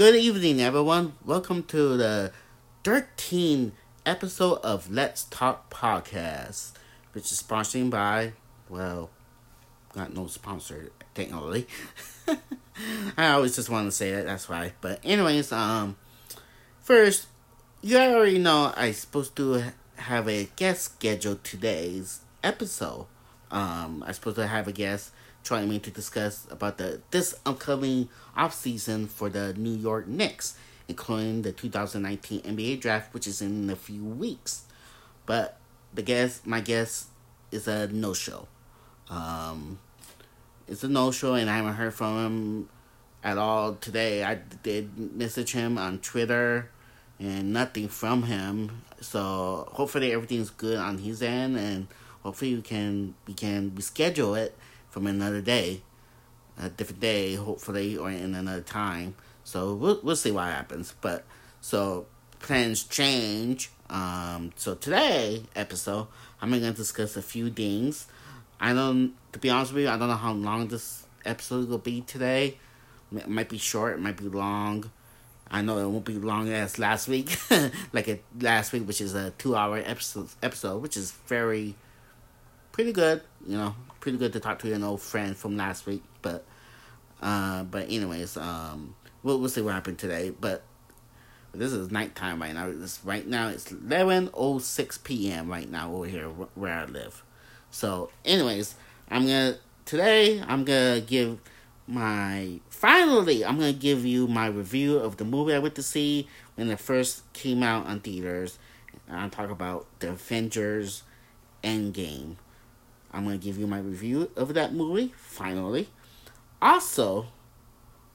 Good evening, everyone. Welcome to the 13th episode of Let's Talk Podcast, which is sponsored by, well, got no sponsor technically. I always just want to say that, that's why. But, anyways, um, first, you already know I'm supposed to have a guest scheduled today's episode. Um, I'm supposed to have a guest joining me to discuss about the this upcoming off season for the New York Knicks, including the 2019 NBA draft, which is in a few weeks. But the guest, my guest, is a no show. Um, it's a no show, and I haven't heard from him at all today. I did message him on Twitter, and nothing from him. So hopefully everything's good on his end, and hopefully we can we can reschedule it from another day, a different day, hopefully, or in another time. So we'll we'll see what happens. But so plans change. Um, so today episode, I'm gonna discuss a few things. I don't, to be honest with you, I don't know how long this episode will be today. It might be short, it might be long. I know it won't be long as last week, like it, last week, which is a two-hour episode, episode, which is very pretty good. You know, pretty good to talk to an old friend from last week. But, uh, but anyways, um, we'll we'll see what happened today. But this is nighttime right now. It's right now it's eleven oh six p.m. right now over here where I live. So, anyways, I'm gonna today I'm gonna give my finally I'm gonna give you my review of the movie I went to see when it first came out on theaters. I'll talk about the Avengers Endgame. I'm going to give you my review of that movie, finally. Also,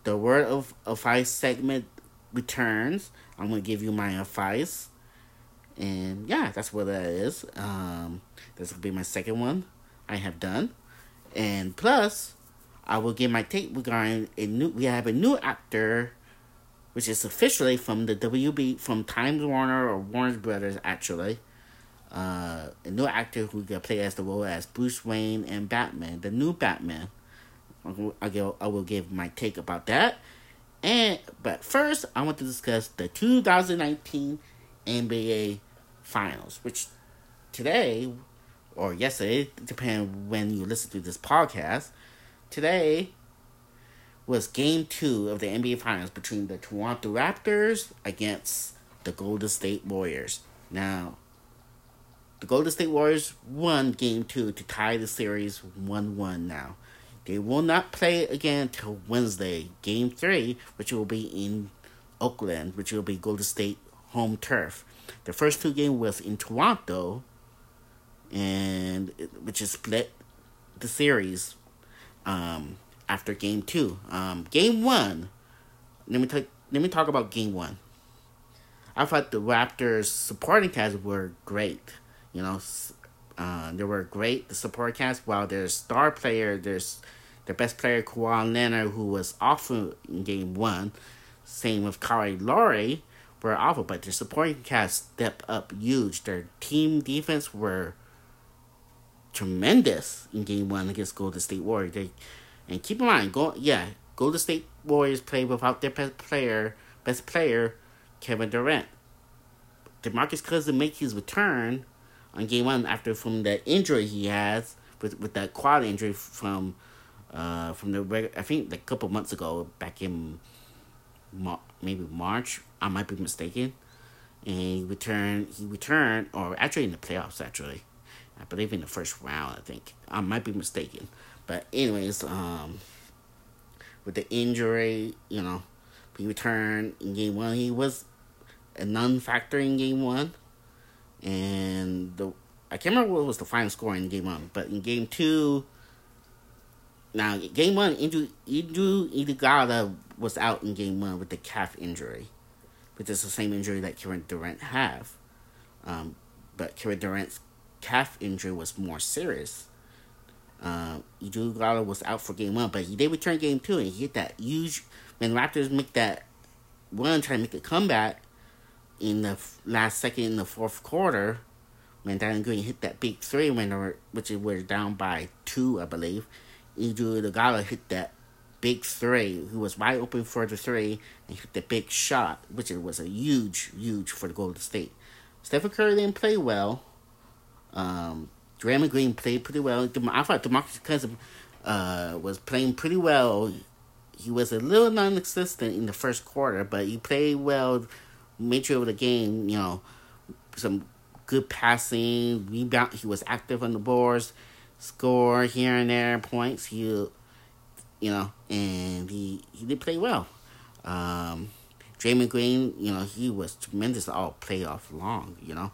the Word of Advice segment returns. I'm going to give you my advice. And yeah, that's what that is. Um, this will be my second one I have done. And plus, I will give my take regarding a new. We have a new actor, which is officially from the WB, from Times Warner or Warner Brothers, actually uh, a new actor who can play as the role as Bruce Wayne and Batman, the new Batman. I'll give, I will give my take about that. And but first, I want to discuss the 2019 NBA Finals, which today or yesterday, depending when you listen to this podcast, today was Game Two of the NBA Finals between the Toronto Raptors against the Golden State Warriors. Now, the Golden State Warriors won game two to tie the series 1 1 now. They will not play again until Wednesday, game three, which will be in Oakland, which will be Golden State home turf. The first two games was in Toronto, and which is split the series um, after game two. Um, game one, let me talk. Let me talk about game one. I thought the Raptors supporting cast were great. You know, uh, they were great. The support cast, while their star player, there's their best player Kawhi Leonard, who was awful in game one. Same with Kyle Lowry, were awful, but their supporting cast stepped up huge. Their team defense were tremendous in game one against Golden State Warriors. They, and keep in mind, go yeah, Golden State Warriors played without their best player, best player, Kevin Durant. DeMarcus Cousins make his return on game one after from the injury he has with with that quad injury from uh from the I think like a couple months ago back in Mar- maybe March I might be mistaken. And he returned he returned or actually in the playoffs actually. I believe in the first round I think. I might be mistaken. But anyways um with the injury you know he returned in game one. He was a non-factor in game one and the I can't remember what was the final score in game one, but in game two, now game one, Andrew Andrew Iguodala was out in game one with the calf injury, which is the same injury that Kevin Durant have, um, but Kevin Durant's calf injury was more serious. Uh, Iguodala was out for game one, but he did return game two and he hit that huge. When Raptors make that one, try to make a comeback, in the last second in the fourth quarter when Danny Green hit that big three were, which it was down by two, I believe. Andrew Iguodala hit that big three. He was wide open for the three and hit the big shot, which it was a huge, huge for the Golden State. Stephen Curry didn't play well. Um, Draymond Green played pretty well. I thought DeMarcus Cousins uh, was playing pretty well. He was a little non-existent in the first quarter, but he played well. Made sure of the game, you know, some good passing, rebound. He was active on the boards, score here and there points. He, you know, and he he did play well. Um, Draymond Green, you know, he was tremendous all playoff long, you know,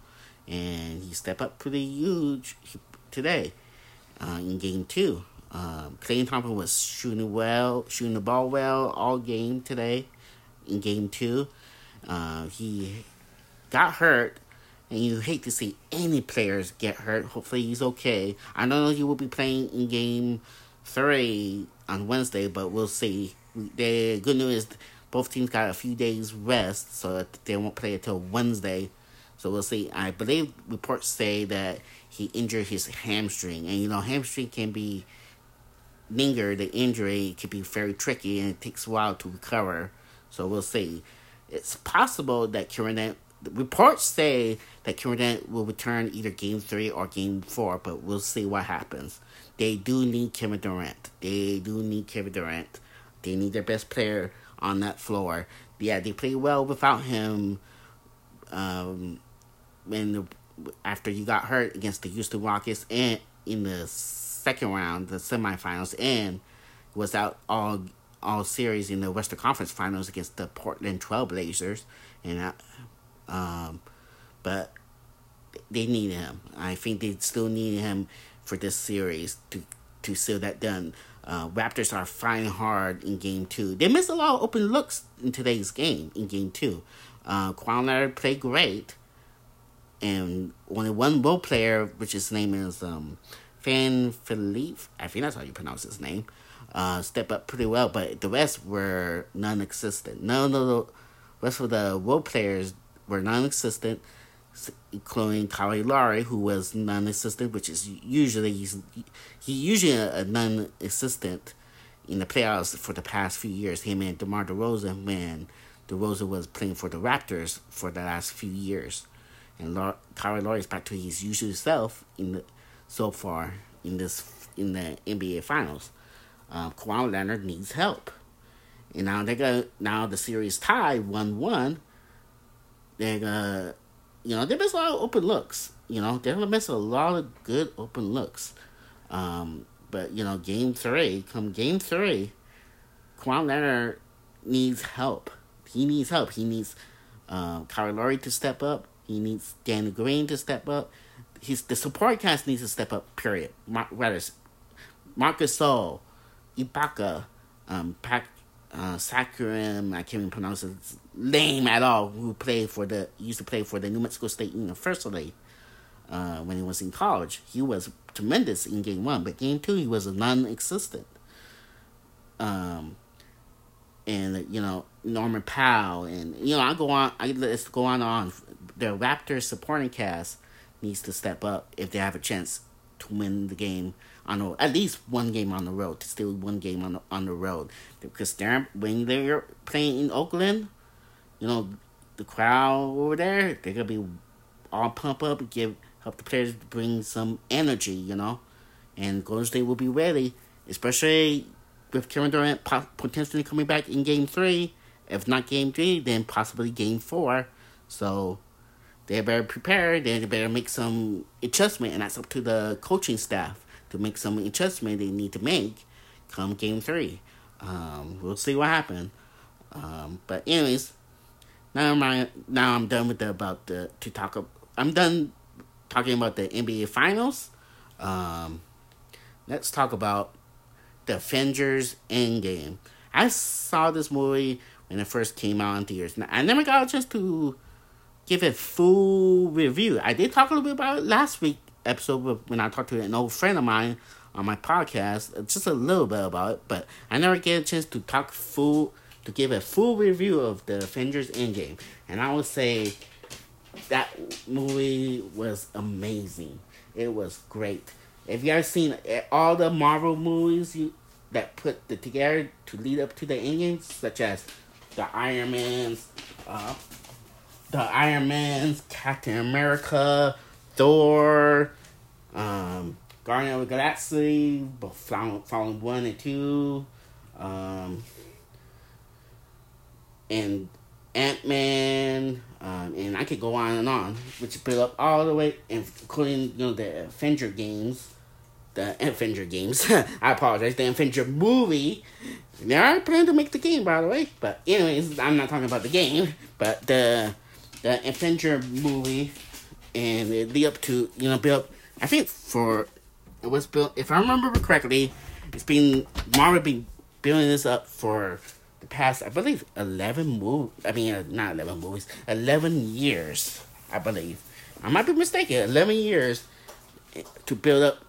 and he stepped up pretty huge today uh, in game two. Um, Klay Thompson was shooting well, shooting the ball well all game today. In game two, uh, he got hurt, and you hate to see any players get hurt. Hopefully, he's okay. I know he will be playing in game three on Wednesday, but we'll see. The good news is both teams got a few days rest, so they won't play until Wednesday. So we'll see. I believe reports say that he injured his hamstring, and you know hamstring can be linger. The injury can be very tricky, and it takes a while to recover. So we'll see. It's possible that Kieran reports say that Kieran will return either game three or game four, but we'll see what happens. They do need Kevin Durant. They do need Kevin Durant. They need their best player on that floor. Yeah, they play well without him. Um, when after you got hurt against the Houston Rockets and in the second round, the semifinals, and was out all all series in the Western Conference Finals against the Portland Trailblazers, and uh, um, but they need him. I think they still need him for this series to to seal that done. Uh, Raptors are fighting hard in game two. They missed a lot of open looks in today's game, in game two. Uh, Leonard played great. And only one role player, which his name is um, VanVleet, I think that's how you pronounce his name, uh, step up pretty well, but the rest were non existent. None of the rest of the role players were non existent including Kyle Lowry, who was non-assistant, which is usually he's he usually a, non-assistant in the playoffs for the past few years. Him and DeMar DeRozan when DeRozan was playing for the Raptors for the last few years, and Kyle Lowry is back to his usual self in the so far in this in the NBA Finals. Um, Kawhi Leonard needs help, and now they got now the series tied one one. They're gonna you know, they miss a lot of open looks. You know, they're gonna miss a lot of good open looks. Um, but you know, game three, come game three, Kawhi Leonard needs help. He needs help. He needs uh, Kyle Lowry to step up. He needs Danny Green to step up. He's the support cast needs to step up. Period. Mar- rather, Marc Gasol, Ibaka, um, Pac, uh, Sakurim, I can't even pronounce his name at all, who played for the, used to play for the New Mexico State University uh, when he was in college. He was tremendous in game one, but game two, he was non existent. Um, and, you know, Norman Powell, and, you know, I go on, I let's go on on. The Raptors supporting cast needs to step up if they have a chance to win the game on the, at least one game on the road to steal one game on the, on the road because they're when they're playing in Oakland, you know, the crowd over there they're gonna be all pump up and give help the players bring some energy, you know, and Golden State will be ready, especially with Kevin Durant potentially coming back in Game Three. If not Game Three, then possibly Game Four. So they better prepare. They better make some adjustment, and that's up to the coaching staff to make some adjustment they need to make come game three. Um, we'll see what happens. Um, but anyways, now I'm now I'm done with the about the to talk. I'm done talking about the NBA Finals. Um, let's talk about the Avengers Endgame. I saw this movie when it first came out in theaters. I never got a chance to give a full review. I did talk a little bit about it last week episode when I talked to an old friend of mine on my podcast, just a little bit about it, but I never get a chance to talk full to give a full review of the Avengers Endgame. And I would say that movie was amazing. It was great. If you guys seen all the Marvel movies, you that put the together to lead up to the endings, such as the Iron Man's, uh, the Iron Man's, Captain America, Thor, um, Guardian of the Galaxy, both Fallen One and Two, um, and Ant Man, um, and I could go on and on, which build up all the way, including you know the Avenger games, the Avenger games. I apologize, the Avenger movie. They are planning to make the game, by the way. But anyways, I'm not talking about the game, but the the Avenger movie, and it lead up to you know build. I think for it was built. If I remember correctly, it's been Marvel been building this up for the past, I believe, eleven movies. I mean, uh, not eleven movies, eleven years. I believe. I might be mistaken. Eleven years to build up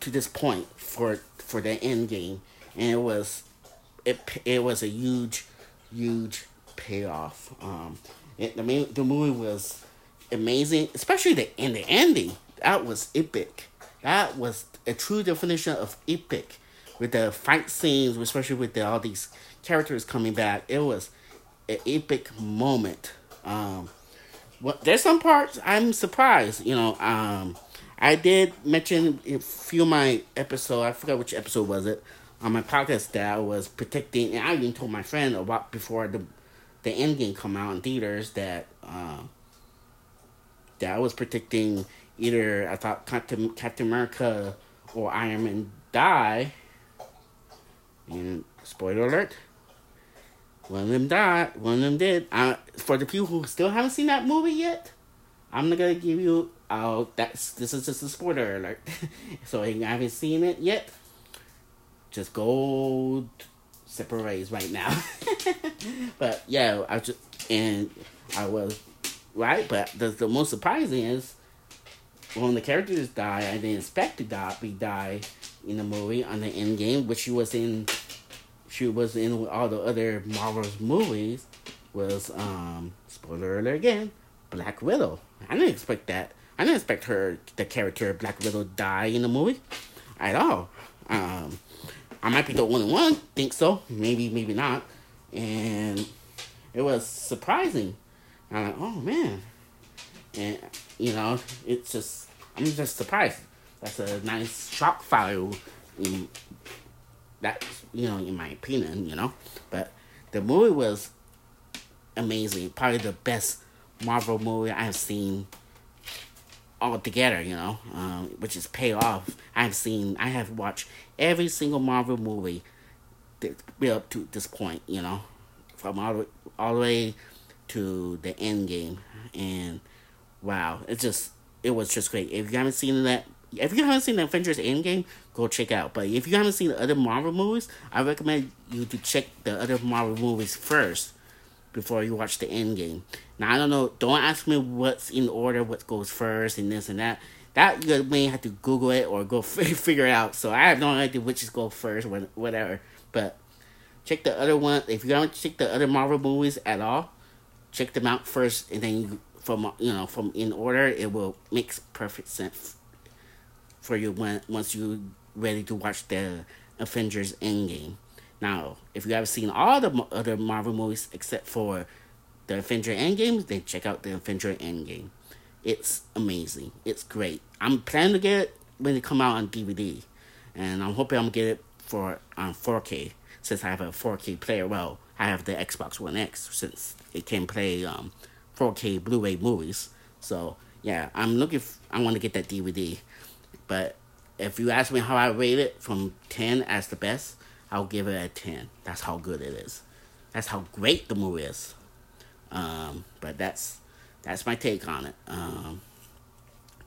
to this point for for the end game, and it was it it was a huge, huge payoff. Um, it, the the movie was amazing, especially the in the ending. That was epic. That was a true definition of epic, with the fight scenes, especially with the, all these characters coming back. It was an epic moment. Um, well, there's some parts I'm surprised. You know, um, I did mention a few of my episode. I forgot which episode was it on my podcast that I was predicting, and I even told my friend about before the the end game come out in theaters that uh, that I was predicting either I thought Captain Captain America or Iron Man die. And spoiler alert, one of them died. One of them did. Uh, for the people who still haven't seen that movie yet, I'm not gonna give you. Oh, that's this is just a spoiler alert. so if you haven't seen it yet, just go separate ways right now. but yeah, I just and I was right. But the the most surprising is when the characters die, I didn't expect to die, be die in the movie on the end game, which she was in. She was in all the other Marvel's movies. Was um spoiler alert again, Black Widow. I didn't expect that. I didn't expect her, the character Black Widow, die in the movie, at all. Um, I might be the only one think so. Maybe, maybe not. And it was surprising. I'm like, oh man, and you know, it's just I'm just surprised. That's a nice shock value. In, that you know, in my opinion, you know, but the movie was amazing. Probably the best Marvel movie I've seen all together, you know, um, which is pay off. I've seen, I have watched every single Marvel movie that up to this point, you know, from all the, all the way to the end game, and wow, it just it was just great. If you haven't seen that, if you haven't seen the Avengers Endgame, go check it out. But if you haven't seen the other Marvel movies, I recommend you to check the other Marvel movies first before you watch the Endgame. Now I don't know. Don't ask me what's in order, what goes first, and this and that. That you may have to Google it or go f- figure it out. So I have no idea which is go first, when, whatever. But check the other one. If you don't check the other Marvel movies at all, check them out first, and then you, from you know from in order, it will make perfect sense for you when once you ready to watch the Avengers Endgame. Now, if you haven't seen all the other Marvel movies except for the Avenger Endgame, then check out the Avenger Endgame. It's amazing. It's great. I'm planning to get it when it come out on DVD, and I'm hoping I'm gonna get it for on 4K since I have a 4K player. Well, I have the Xbox One X since it can play um, 4K Blu-ray movies. So yeah, I'm looking. F- I want to get that DVD, but if you ask me how I rate it from 10 as the best, I'll give it a 10. That's how good it is. That's how great the movie is. Um, but that's that's my take on it. Um,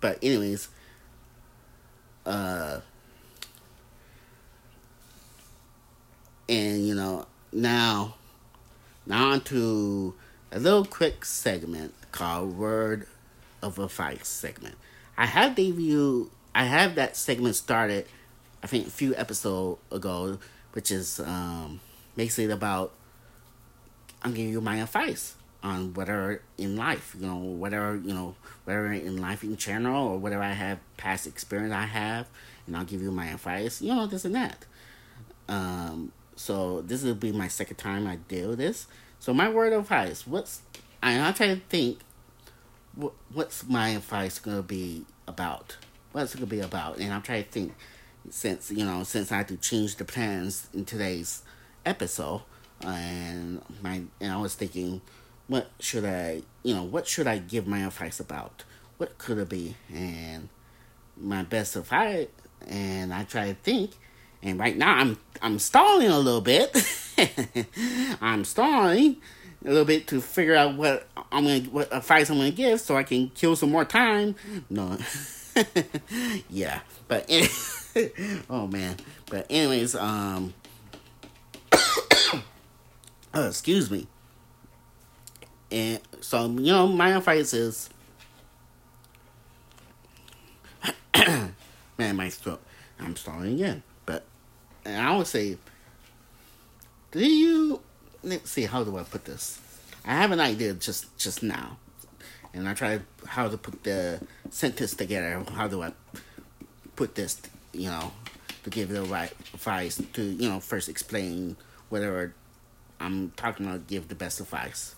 but anyways, uh, and you know now, now onto a little quick segment called "Word of Advice" segment. I have debuted. I have that segment started. I think a few episodes ago which is um, basically about I'm giving you my advice on whatever in life, you know, whatever you know, whatever in life in general, or whatever I have past experience I have, and I'll give you my advice, you know, this and that. Um, so this will be my second time I do this. So my word of advice, what's I I try to think, what what's my advice gonna be about? What's it gonna be about? And I'm trying to think, since you know, since I had to change the plans in today's episode, and my and I was thinking, what should I, you know, what should I give my advice about? What could it be? And my best advice, and I try to think, and right now I'm I'm stalling a little bit. I'm stalling a little bit to figure out what I'm gonna what advice I'm gonna give so I can kill some more time. No, yeah, but oh man, but anyways, um, oh, excuse me. And so you know, my advice is, man, my throat. I'm starting again, but I would say, do you? Let's see. How do I put this? I have an idea just just now, and I try how to put the sentence together. How do I put this? You know, to give the right advice to you know first explain whatever I'm talking about. Give the best advice.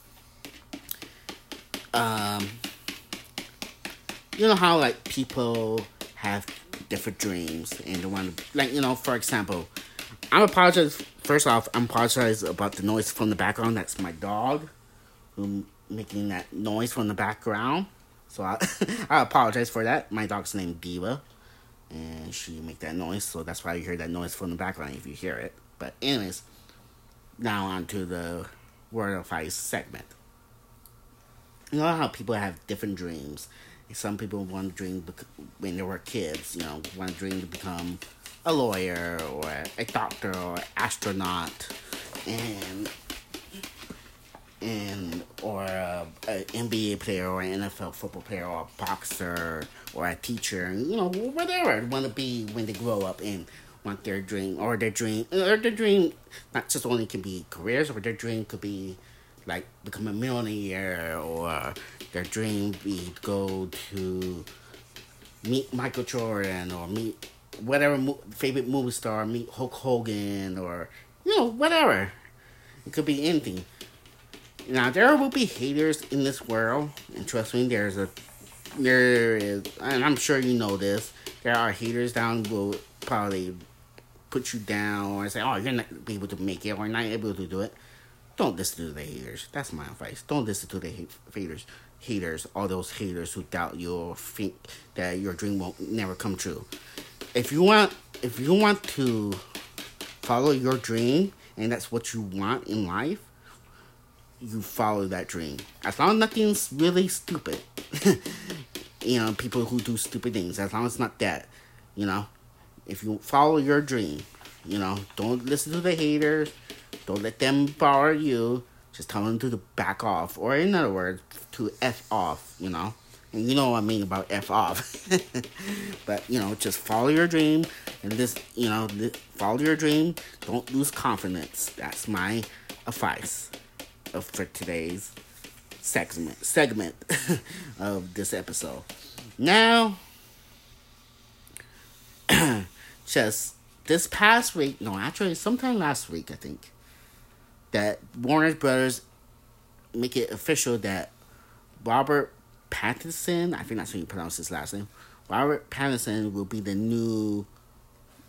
Um, you know how like people have different dreams and the one like you know for example i'm apologize first off i'm apologize about the noise from the background that's my dog who making that noise from the background. So i, I apologize for that. My dog's named diva and she make that noise so that's why you hear that noise from the background if you hear it. But anyways now on to the word of advice segment. You know how people have different dreams. Some people want to dream when they were kids, you know, want to dream to become a lawyer or a doctor or astronaut, and and or a, a NBA player or an NFL football player or a boxer or a teacher, you know, whatever want to be when they grow up and want their dream or their dream or their dream not just only can be careers or their dream could be like become a millionaire or their dream be go to meet Michael Jordan or meet whatever mo- favorite movie star, meet Hulk Hogan or you know whatever. It could be anything. Now there will be haters in this world, and trust me, there's a there is, and I'm sure you know this. There are haters down will probably put you down or say, "Oh, you're not able to make it or not able to do it." Don't listen to the haters. That's my advice. Don't listen to the haters. Haters, all those haters who doubt you or think that your dream won't never come true. If you want, if you want to follow your dream and that's what you want in life, you follow that dream. As long as nothing's really stupid, you know, people who do stupid things. As long as it's not that, you know, if you follow your dream, you know, don't listen to the haters don't let them bother you. Just tell them to back off, or in other words, to f off. You know, and you know what I mean about f off. but you know, just follow your dream, and this, you know, follow your dream. Don't lose confidence. That's my advice for today's segment segment of this episode. Now, just this past week, no, actually, sometime last week, I think that Warner Brothers make it official that Robert Pattinson, I think that's how you pronounce his last name, Robert Pattinson will be the new,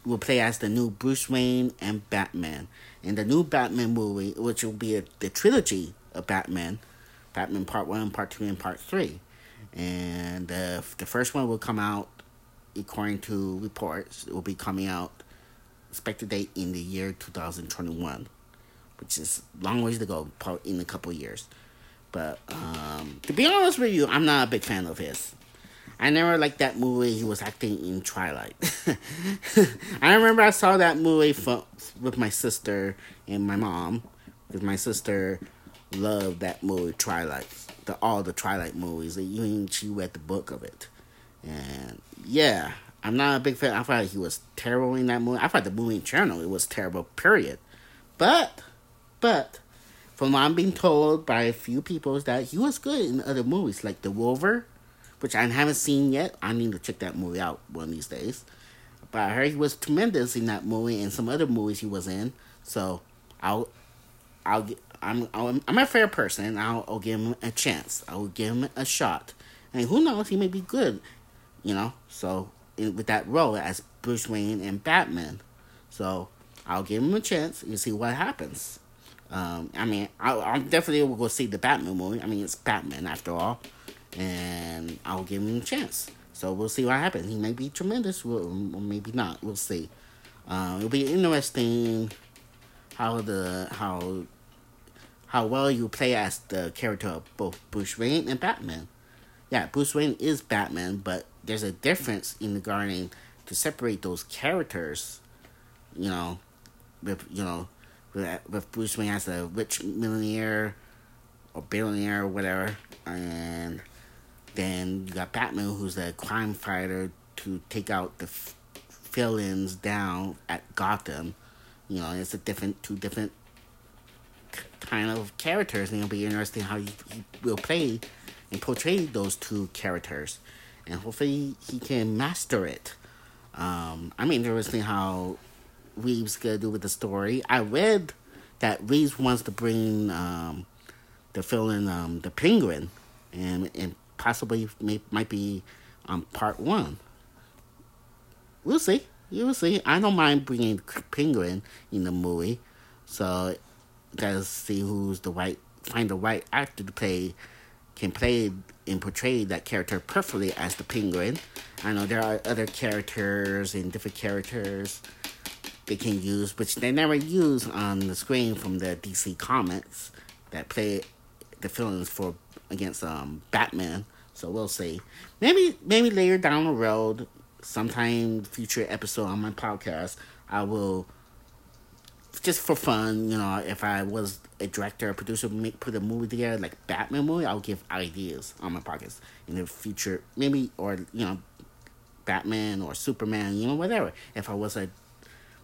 will play as the new Bruce Wayne and Batman. In the new Batman movie, which will be a, the trilogy of Batman, Batman Part 1, Part 2, and Part 3. And uh, the first one will come out, according to reports, it will be coming out, expected date in the year 2021 which is long ways to go in a couple years. But um, to be honest with you, I'm not a big fan of his. I never liked that movie he was acting in Twilight. I remember I saw that movie with my sister and my mom, because my sister loved that movie Twilight, the all the Twilight movies. Even she read the book of it, and yeah, I'm not a big fan. I thought he was terrible in that movie. I thought the movie in general it was terrible. Period. But but from what I'm being told by a few people is that he was good in other movies like The Rover, which I haven't seen yet. I need to check that movie out one of these days. but I heard he was tremendous in that movie and some other movies he was in. So I'll, I'll, I'm, I'm, I'm a fair person. I'll, I'll give him a chance. I will give him a shot, and who knows, he may be good. You know, so in, with that role as Bruce Wayne and Batman, so I'll give him a chance and see what happens. Um, I mean, I, I definitely will go see the Batman movie. I mean, it's Batman after all, and I'll give him a chance. So we'll see what happens. He may be tremendous, or maybe not. We'll see. Uh, it'll be interesting how the how how well you play as the character of both Bruce Wayne and Batman. Yeah, Bruce Wayne is Batman, but there's a difference in the regarding to separate those characters. You know, with you know with Bruce Wayne as a rich millionaire or billionaire or whatever, and then you got Batman, who's a crime fighter to take out the f- villains down at Gotham. You know, it's a different, two different kind of characters, and it'll be interesting how he, he will play and portray those two characters, and hopefully he can master it. Um, I'm interested in how Reeves gonna do with the story. I read that Reeves wants to bring um, the villain, um, the Penguin, and and possibly may, might be on part one. We'll see. You will see. I don't mind bringing Penguin in the movie, so gotta see who's the right find the right actor to play can play and portray that character perfectly as the Penguin. I know there are other characters and different characters they can use, which they never use on the screen from the DC comics that play the villains for against um Batman. So we'll see. Maybe maybe later down the road, sometime future episode on my podcast, I will just for fun, you know, if I was a director or producer, make put a movie together like Batman movie, I'll give ideas on my podcast in the future, maybe or you know, Batman or Superman, you know, whatever. If I was a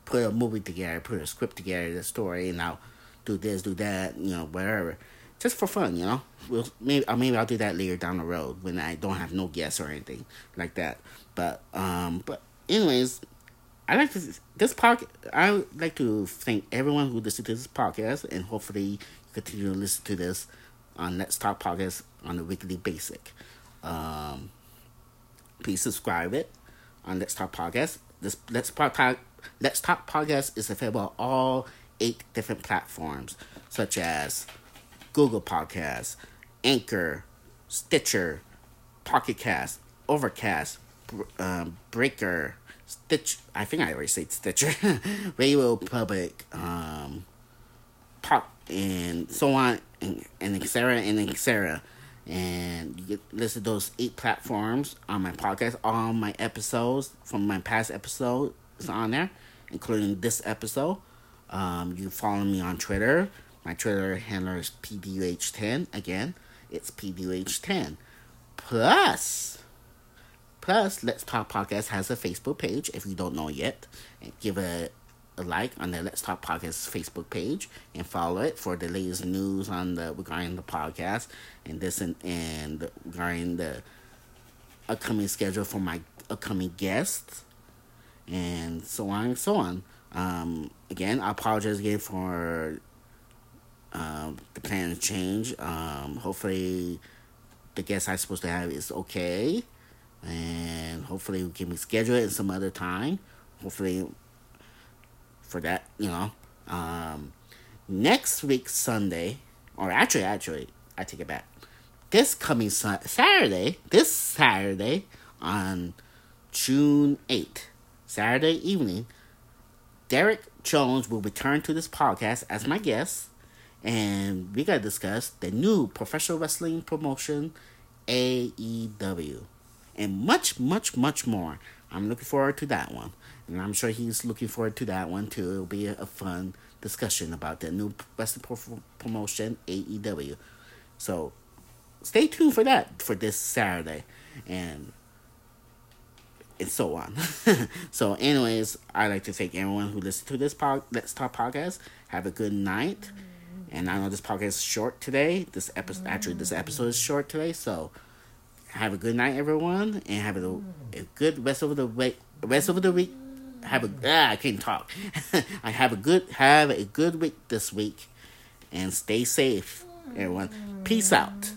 put a movie together, put a script together, the story, and I'll do this, do that, you know, whatever, just for fun, you know. We'll maybe or maybe I'll do that later down the road when I don't have no guests or anything like that. But um, but anyways, I like to this podcast. I like to thank everyone who listened to this podcast, and hopefully continue to listen to this on Let's Talk Podcast on a weekly basis. Um, please subscribe it on Let's Talk Podcast. This Let's Talk Let's Talk Podcast is available on all eight different platforms, such as Google Podcasts, Anchor, Stitcher, Pocket Cast, Overcast, um, Breaker, Stitch. I think I already said Stitcher, Radio Public, um, Pop, and so on, and, and etc. and etc. And you listen to those eight platforms on my podcast. All my episodes from my past episodes on there, including this episode. Um, you follow me on Twitter. My Twitter handler is PDUH10. Again, it's PDUH10. Plus, plus, Let's Talk Podcast has a Facebook page. If you don't know yet, give a, a like on the Let's Talk Podcast Facebook page and follow it for the latest news on the regarding the podcast and this and, and regarding the upcoming schedule for my upcoming guests and so on and so on. Um, again, I apologize again for um, the plan change. Um, hopefully, the guest I'm supposed to have is okay, and hopefully we can schedule it some other time. Hopefully, for that, you know, um, next week Sunday, or actually, actually, I take it back. This coming Saturday, this Saturday on June eighth, Saturday evening, Derek Jones will return to this podcast as my guest and we gotta discuss the new professional wrestling promotion, AEW, and much, much, much more. I'm looking forward to that one, and I'm sure he's looking forward to that one too. It'll be a, fun discussion about the new wrestling pro- promotion, AEW. So, stay tuned for that for this Saturday, and and so on. so, anyways, I'd like to thank everyone who listened to this pod, Let's Talk podcast. Have a good night. And I know this podcast is short today. This episode, actually, this episode is short today. So, have a good night, everyone, and have a, a good rest of the week. Rest of the week. have a ah, I can't talk. I have a good have a good week this week, and stay safe, everyone. Peace out.